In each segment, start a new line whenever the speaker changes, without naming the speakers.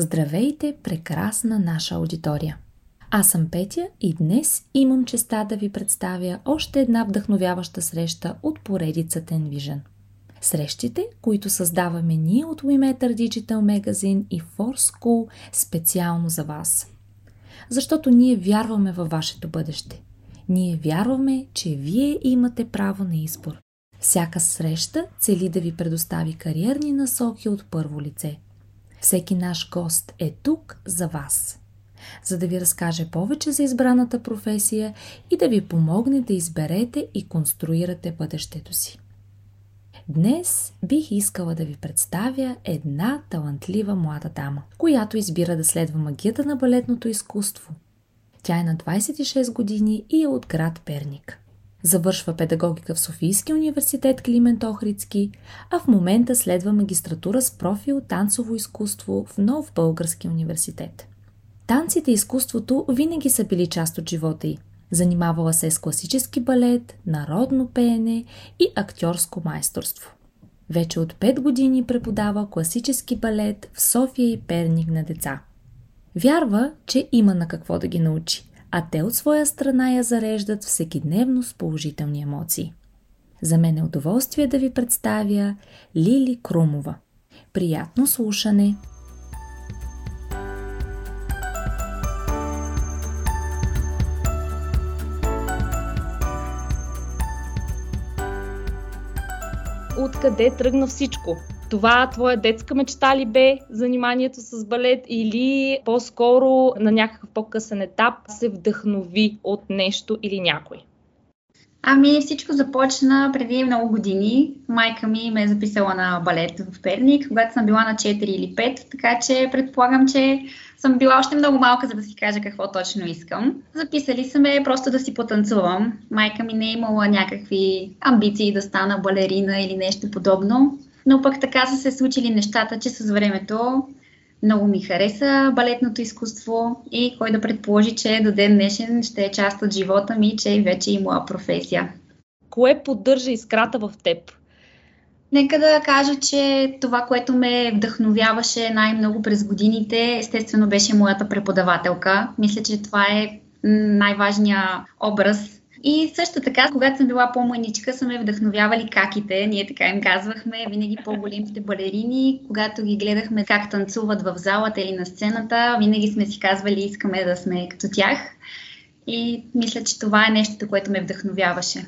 Здравейте, прекрасна наша аудитория! Аз съм Петя и днес имам честа да ви представя още една вдъхновяваща среща от поредицата Envision. Срещите, които създаваме ние от WeMeter Digital Magazine и Force School специално за вас. Защото ние вярваме във вашето бъдеще. Ние вярваме, че вие имате право на избор. Всяка среща цели да ви предостави кариерни насоки от първо лице – всеки наш гост е тук за вас, за да ви разкаже повече за избраната професия и да ви помогне да изберете и конструирате бъдещето си. Днес бих искала да ви представя една талантлива млада дама, която избира да следва магията на балетното изкуство. Тя е на 26 години и е от град Перник. Завършва педагогика в Софийския университет Климент Охридски, а в момента следва магистратура с профил танцово изкуство в Нов Български университет. Танците и изкуството винаги са били част от живота й. Занимавала се с класически балет, народно пеене и актьорско майсторство. Вече от 5 години преподава класически балет в София и Перник на деца. Вярва, че има на какво да ги научи а те от своя страна я зареждат всекидневно с положителни емоции. За мен е удоволствие да ви представя Лили Крумова. Приятно слушане!
Откъде тръгна всичко? Това твоя детска мечта ли бе заниманието с балет или по-скоро на някакъв по-късен етап се вдъхнови от нещо или някой?
Ами всичко започна преди много години. Майка ми ме е записала на балет в Перник, когато съм била на 4 или 5, така че предполагам, че съм била още много малка, за да си кажа какво точно искам. Записали са ме просто да си потанцувам. Майка ми не е имала някакви амбиции да стана балерина или нещо подобно. Но пък така са се случили нещата, че с времето много ми хареса балетното изкуство и кой да предположи, че до ден днешен ще е част от живота ми, че вече и моя професия.
Кое поддържа искрата в теб?
Нека да кажа, че това, което ме вдъхновяваше най-много през годините, естествено беше моята преподавателка. Мисля, че това е най-важният образ и също така, когато съм била по-маничка, са ме вдъхновявали каките. Ние така им казвахме, винаги по-големите балерини. Когато ги гледахме как танцуват в залата или на сцената, винаги сме си казвали, искаме да сме като тях. И мисля, че това е нещото, което ме вдъхновяваше.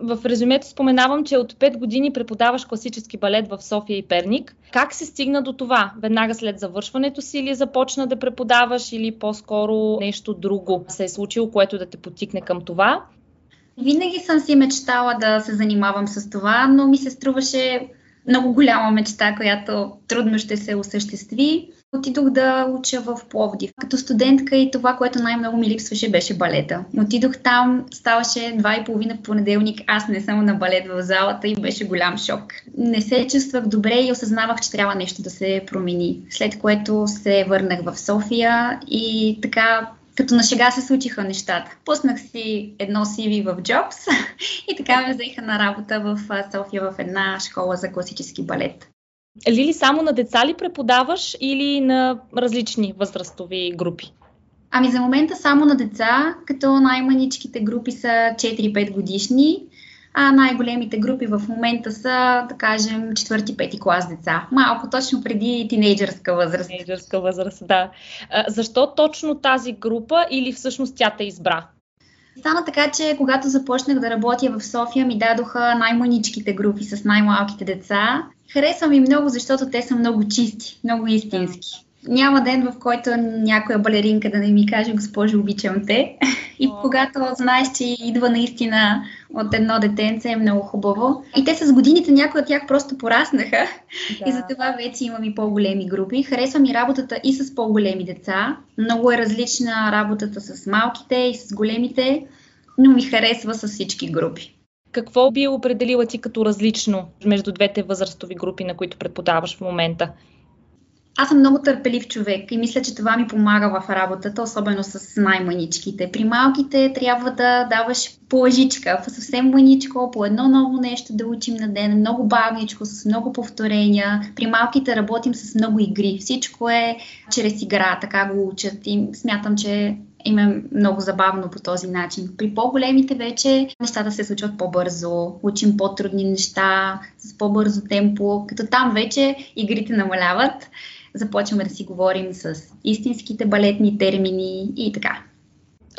В резюмето споменавам, че от 5 години преподаваш класически балет в София и Перник. Как се стигна до това? Веднага след завършването си или започна да преподаваш или по-скоро нещо друго се е случило, което да те потикне към това?
Винаги съм си мечтала да се занимавам с това, но ми се струваше много голяма мечта, която трудно ще се осъществи. Отидох да уча в Пловдив. Като студентка и това, което най-много ми липсваше, беше балета. Отидох там, ставаше два и половина в понеделник, аз не съм на балет в залата и беше голям шок. Не се чувствах добре и осъзнавах, че трябва нещо да се промени. След което се върнах в София и така като на шега се случиха нещата. Пуснах си едно CV в Jobs и така ме взеха на работа в София в една школа за класически балет.
Лили, само на деца ли преподаваш или на различни възрастови групи?
Ами за момента само на деца, като най-маничките групи са 4-5 годишни, а най-големите групи в момента са, да кажем, четвърти-пети клас деца. Малко точно преди тинейджърска възраст.
Тинейджърска възраст, да. А, защо точно тази група или всъщност тя те избра?
Стана така, че когато започнах да работя в София, ми дадоха най-маничките групи с най-малките деца. Харесвам ми много, защото те са много чисти, много истински. Няма ден, в който някоя балеринка да не ми каже, госпожо, обичам те. И когато знаеш, че идва наистина от едно детенце, е много хубаво. И те с годините, някои от тях просто пораснаха. Да. И затова вече имам и по-големи групи. Харесвам и работата и с по-големи деца. Много е различна работата с малките и с големите, но ми харесва с всички групи.
Какво би определила ти като различно между двете възрастови групи, на които преподаваш в момента?
Аз съм много търпелив човек и мисля, че това ми помага в работата, особено с най-маничките. При малките трябва да даваш по лъжичка, съвсем маничко, по едно ново нещо да учим на ден, много бавничко, с много повторения. При малките работим с много игри. Всичко е чрез игра, така го учат и смятам, че им е много забавно по този начин. При по-големите вече нещата се случват по-бързо, учим по-трудни неща, с по-бързо темпо, като там вече игрите намаляват започваме да си говорим с истинските балетни термини и така.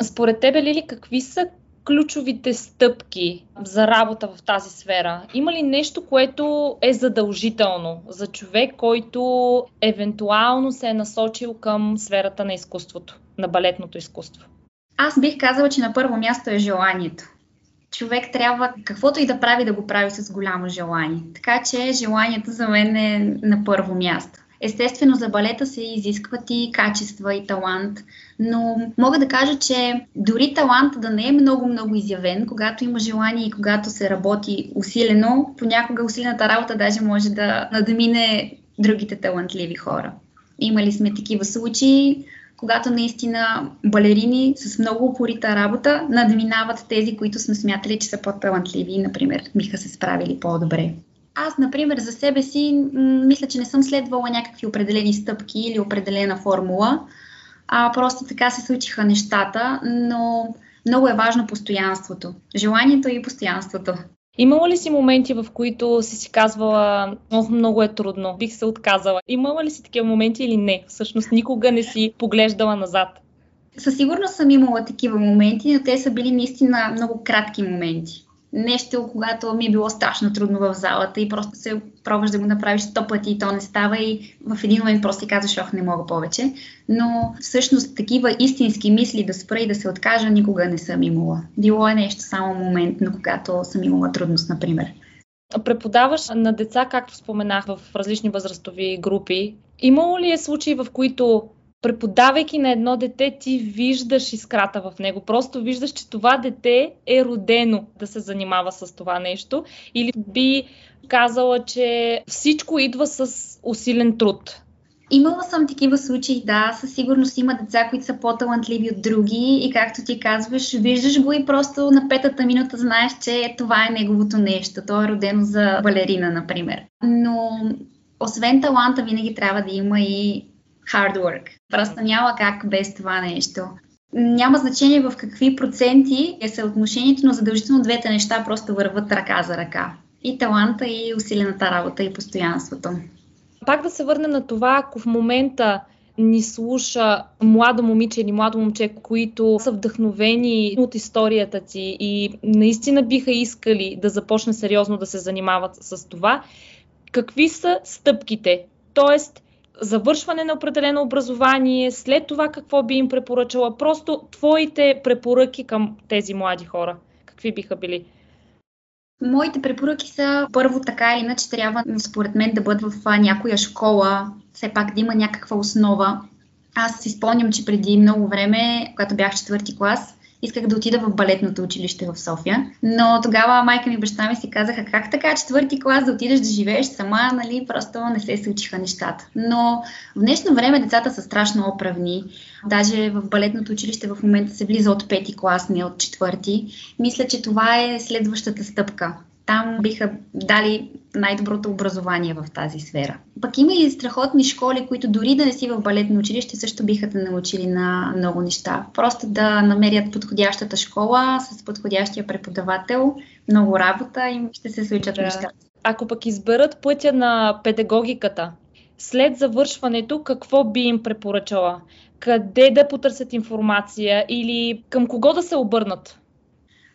Според тебе, Лили, какви са ключовите стъпки за работа в тази сфера? Има ли нещо, което е задължително за човек, който евентуално се е насочил към сферата на изкуството, на балетното изкуство?
Аз бих казала, че на първо място е желанието. Човек трябва каквото и да прави, да го прави с голямо желание. Така че желанието за мен е на първо място. Естествено, за балета се изискват и качества и талант, но мога да кажа, че дори талант да не е много-много изявен, когато има желание и когато се работи усилено, понякога усилената работа даже може да надмине другите талантливи хора. Имали сме такива случаи, когато наистина балерини с много упорита работа надминават тези, които сме смятали, че са по-талантливи например, биха се справили по-добре. Аз, например, за себе си мисля, че не съм следвала някакви определени стъпки или определена формула, а просто така се случиха нещата, но много е важно постоянството. Желанието и постоянството.
Имала ли си моменти, в които си си казвала, ох, много е трудно, бих се отказала? Имала ли си такива моменти или не? Всъщност никога не си поглеждала назад.
Със сигурност съм имала такива моменти, но те са били наистина много кратки моменти нещо, когато ми е било страшно трудно в залата и просто се пробваш да го направиш сто пъти и то не става и в един момент просто си казваш, ох, не мога повече. Но всъщност такива истински мисли да спра и да се откажа никога не съм имала. Било е нещо само моментно, когато съм имала трудност, например.
Преподаваш на деца, както споменах, в различни възрастови групи. Имало ли е случаи, в които преподавайки на едно дете, ти виждаш искрата в него. Просто виждаш, че това дете е родено да се занимава с това нещо. Или би казала, че всичко идва с усилен труд.
Имала съм такива случаи, да, със сигурност има деца, които са по-талантливи от други и както ти казваш, виждаш го и просто на петата минута знаеш, че това е неговото нещо. Той е родено за балерина, например. Но освен таланта, винаги трябва да има и hard work. Просто няма как без това нещо. Няма значение в какви проценти е съотношението, но задължително двете неща просто върват ръка за ръка. И таланта, и усилената работа, и постоянството.
Пак да се върне на това, ако в момента ни слуша младо момиче или младо момче, които са вдъхновени от историята ти и наистина биха искали да започне сериозно да се занимават с това, какви са стъпките? Тоест, завършване на определено образование, след това какво би им препоръчала, просто твоите препоръки към тези млади хора, какви биха били?
Моите препоръки са първо така или иначе трябва според мен да бъдат в някоя школа, все пак да има някаква основа. Аз си спомням, че преди много време, когато бях четвърти клас, исках да отида в балетното училище в София. Но тогава майка ми и баща ми си казаха, как така четвърти клас да отидеш да живееш сама, нали, просто не се случиха нещата. Но в днешно време децата са страшно оправни. Даже в балетното училище в момента се влиза от пети клас, не от четвърти. Мисля, че това е следващата стъпка там биха дали най-доброто образование в тази сфера. Пък има и страхотни школи, които дори да не си в балетно училище, също биха те научили на много неща. Просто да намерят подходящата школа с подходящия преподавател, много работа и ще се случат да. неща.
Ако пък изберат пътя на педагогиката, след завършването какво би им препоръчала? Къде да потърсят информация или към кого да се обърнат?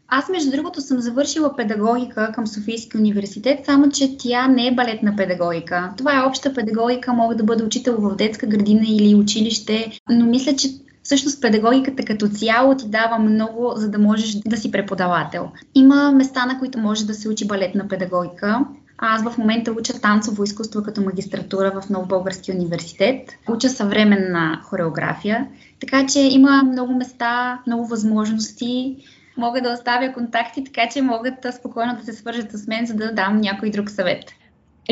Аз, между другото, съм завършила педагогика към Софийски университет, само че тя не е балетна педагогика. Това е обща педагогика, мога да бъда учител в детска градина или училище, но мисля, че всъщност педагогиката като цяло ти дава много, за да можеш да си преподавател. Има места, на които може да се учи балетна педагогика. Аз в момента уча танцово изкуство като магистратура в Нов Български университет. Уча съвременна хореография. Така че има много места, много възможности мога да оставя контакти, така че могат спокойно да се свържат с мен, за да дам някой друг съвет.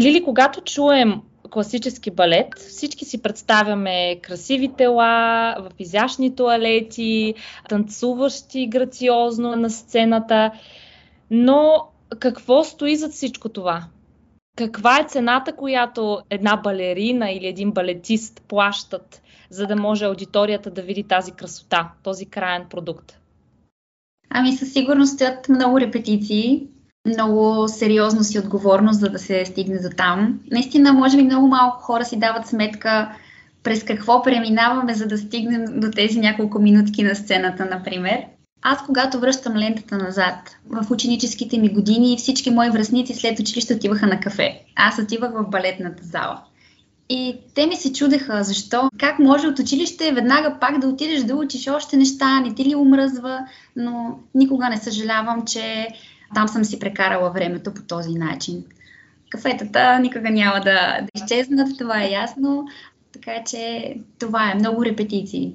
Лили, когато чуем класически балет, всички си представяме красиви тела в изящни туалети, танцуващи грациозно на сцената. Но какво стои зад всичко това? Каква е цената, която една балерина или един балетист плащат, за да може аудиторията да види тази красота, този краен продукт?
Ами със сигурност стоят много репетиции, много сериозност и отговорност, за да се стигне за там. Наистина, може би много малко хора си дават сметка през какво преминаваме, за да стигнем до тези няколко минутки на сцената, например. Аз, когато връщам лентата назад, в ученическите ми години, всички мои връзници след училище отиваха на кафе. Аз отивах в балетната зала. И те ми се чудеха защо, как може от училище веднага пак да отидеш да учиш още неща, не ти ли умръзва, но никога не съжалявам, че там съм си прекарала времето по този начин. Кафетата никога няма да, да изчезнат, това е ясно, така че това е много репетиции.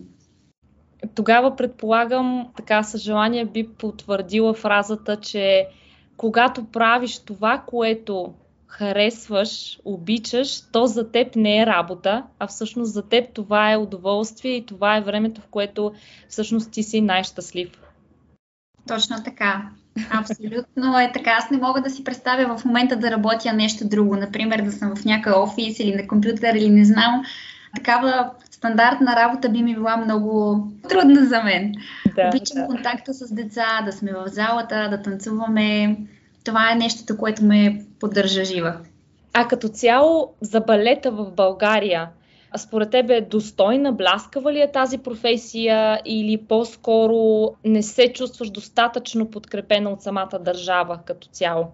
Тогава предполагам, така със желание би потвърдила фразата, че когато правиш това, което харесваш, обичаш, то за теб не е работа, а всъщност за теб това е удоволствие и това е времето, в което всъщност ти си най-щастлив.
Точно така. Абсолютно е така. Аз не мога да си представя в момента да работя нещо друго. Например, да съм в някакъв офис или на компютър или не знам. Такава стандартна работа би ми била много трудна за мен. Да, Обичам да. контакта с деца, да сме в залата, да танцуваме. Това е нещото, което ме поддържа жива.
А като цяло за балета в България, според тебе достойна, бляскава ли е тази професия или по-скоро не се чувстваш достатъчно подкрепена от самата държава като цяло?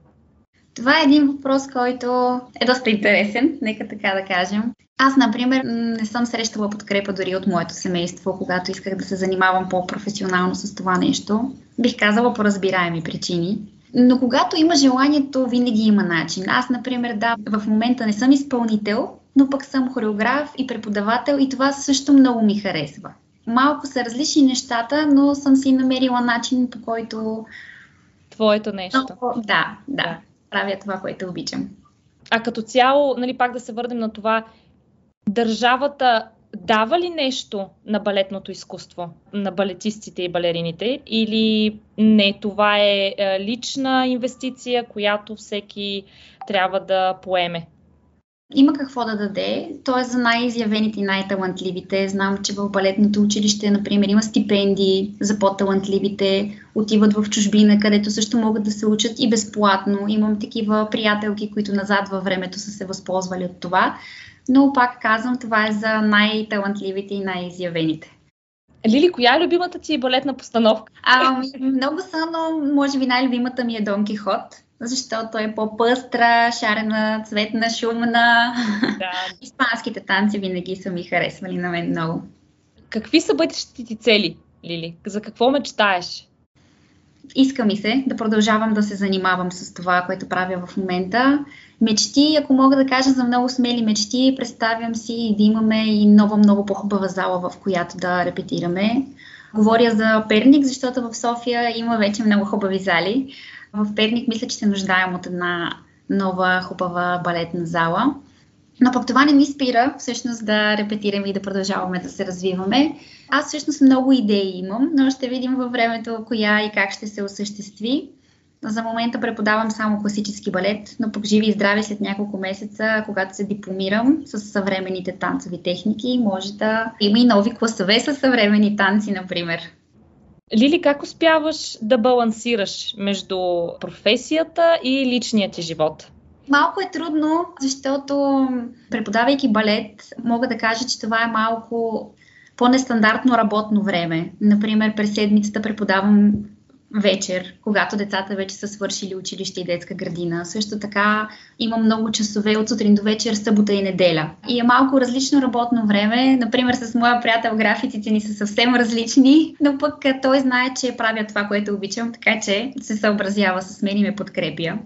Това е един въпрос, който е доста интересен, нека така да кажем. Аз, например, не съм срещала подкрепа дори от моето семейство, когато исках да се занимавам по-професионално с това нещо. Бих казала по разбираеми причини. Но когато има желанието, винаги има начин. Аз, например, да, в момента не съм изпълнител, но пък съм хореограф и преподавател и това също много ми харесва. Малко са различни нещата, но съм си намерила начин по който...
Твоето нещо.
Но, да, да, правя това, което обичам.
А като цяло, нали, пак да се върнем на това, държавата дава ли нещо на балетното изкуство, на балетистите и балерините, или не, това е, е лична инвестиция, която всеки трябва да поеме?
Има какво да даде. То е за най-изявените и най-талантливите. Знам, че в балетното училище, например, има стипендии за по-талантливите. Отиват в чужбина, където също могат да се учат и безплатно. Имам такива приятелки, които назад във времето са се възползвали от това. Но пак казвам, това е за най-талантливите и най-изявените.
Лили, коя е любимата ти балетна постановка?
А, много са, но може би най-любимата ми е Дон Кихот защото е по-пъстра, шарена, цветна, шумна. Да. Испанските танци винаги са ми харесвали на мен много.
Какви са бъдещите ти цели, Лили? За какво мечтаеш?
Иска ми се да продължавам да се занимавам с това, което правя в момента. Мечти, ако мога да кажа за много смели мечти, представям си да имаме и нова, много по-хубава зала, в която да репетираме. Говоря за Перник, защото в София има вече много хубави зали. В Перник мисля, че се нуждаем от една нова хубава балетна зала. Но пък това не ни спира всъщност да репетираме и да продължаваме да се развиваме. Аз всъщност много идеи имам, но ще видим във времето коя и как ще се осъществи. За момента преподавам само класически балет, но пък живи и здраве след няколко месеца, когато се дипломирам с съвременните танцови техники, може да има и нови класове с съвремени танци, например.
Лили, как успяваш да балансираш между професията и личния ти живот?
Малко е трудно, защото преподавайки балет, мога да кажа, че това е малко по-нестандартно работно време. Например, през седмицата преподавам вечер, когато децата вече са свършили училище и детска градина. Също така има много часове от сутрин до вечер, събота и неделя. И е малко различно работно време. Например, с моя приятел графиците ни са съвсем различни, но пък той знае, че правя това, което обичам, така че се съобразява с мен и ме подкрепя.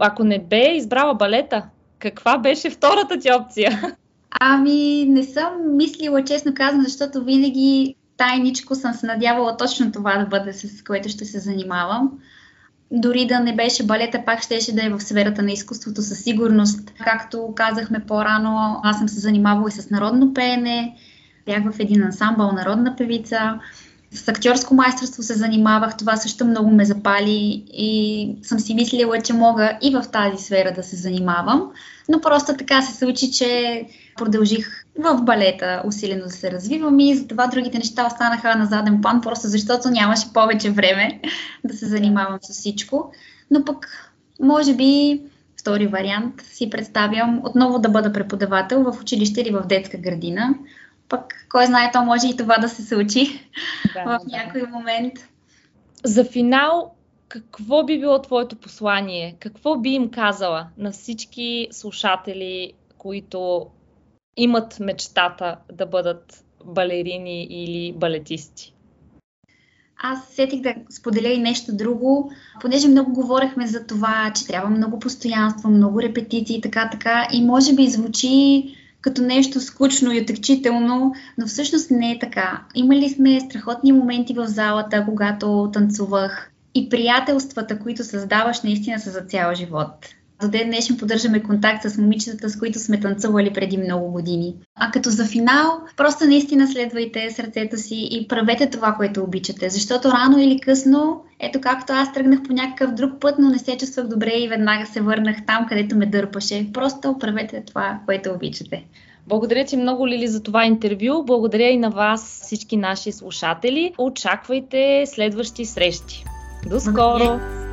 Ако не бе избрала балета, каква беше втората ти опция?
Ами, не съм мислила, честно казвам, защото винаги тайничко съм се надявала точно това да бъде с което ще се занимавам. дори да не беше балета, пак щеше да е в сферата на изкуството със сигурност. Както казахме по-рано, аз съм се занимавала и с народно пеене, бях в един ансамбъл народна певица. С актьорско майсторство се занимавах, това също много ме запали и съм си мислила, че мога и в тази сфера да се занимавам. Но просто така се случи, че продължих в балета усилено да се развивам и затова другите неща останаха на заден план, просто защото нямаше повече време да се занимавам с всичко. Но пък, може би, втори вариант си представям отново да бъда преподавател в училище или в детска градина. Пък, кой знае, то може и това да се случи да, в да. някой момент.
За финал, какво би било твоето послание? Какво би им казала на всички слушатели, които имат мечтата да бъдат балерини или балетисти?
Аз сетих да споделя и нещо друго, понеже много говорехме за това, че трябва много постоянство, много репетиции и така, така. И може би звучи като нещо скучно и отекчително, но всъщност не е така. Имали сме страхотни моменти в залата, когато танцувах и приятелствата, които създаваш, наистина са за цял живот. До ден днешен поддържаме контакт с момичетата, с които сме танцували преди много години. А като за финал, просто наистина следвайте сърцето си и правете това, което обичате. Защото рано или късно, ето както аз тръгнах по някакъв друг път, но не се чувствах добре и веднага се върнах там, където ме дърпаше. Просто правете това, което обичате.
Благодаря ти много, Лили, за това интервю. Благодаря и на вас, всички наши слушатели. Очаквайте следващи срещи. До скоро! Благодаря.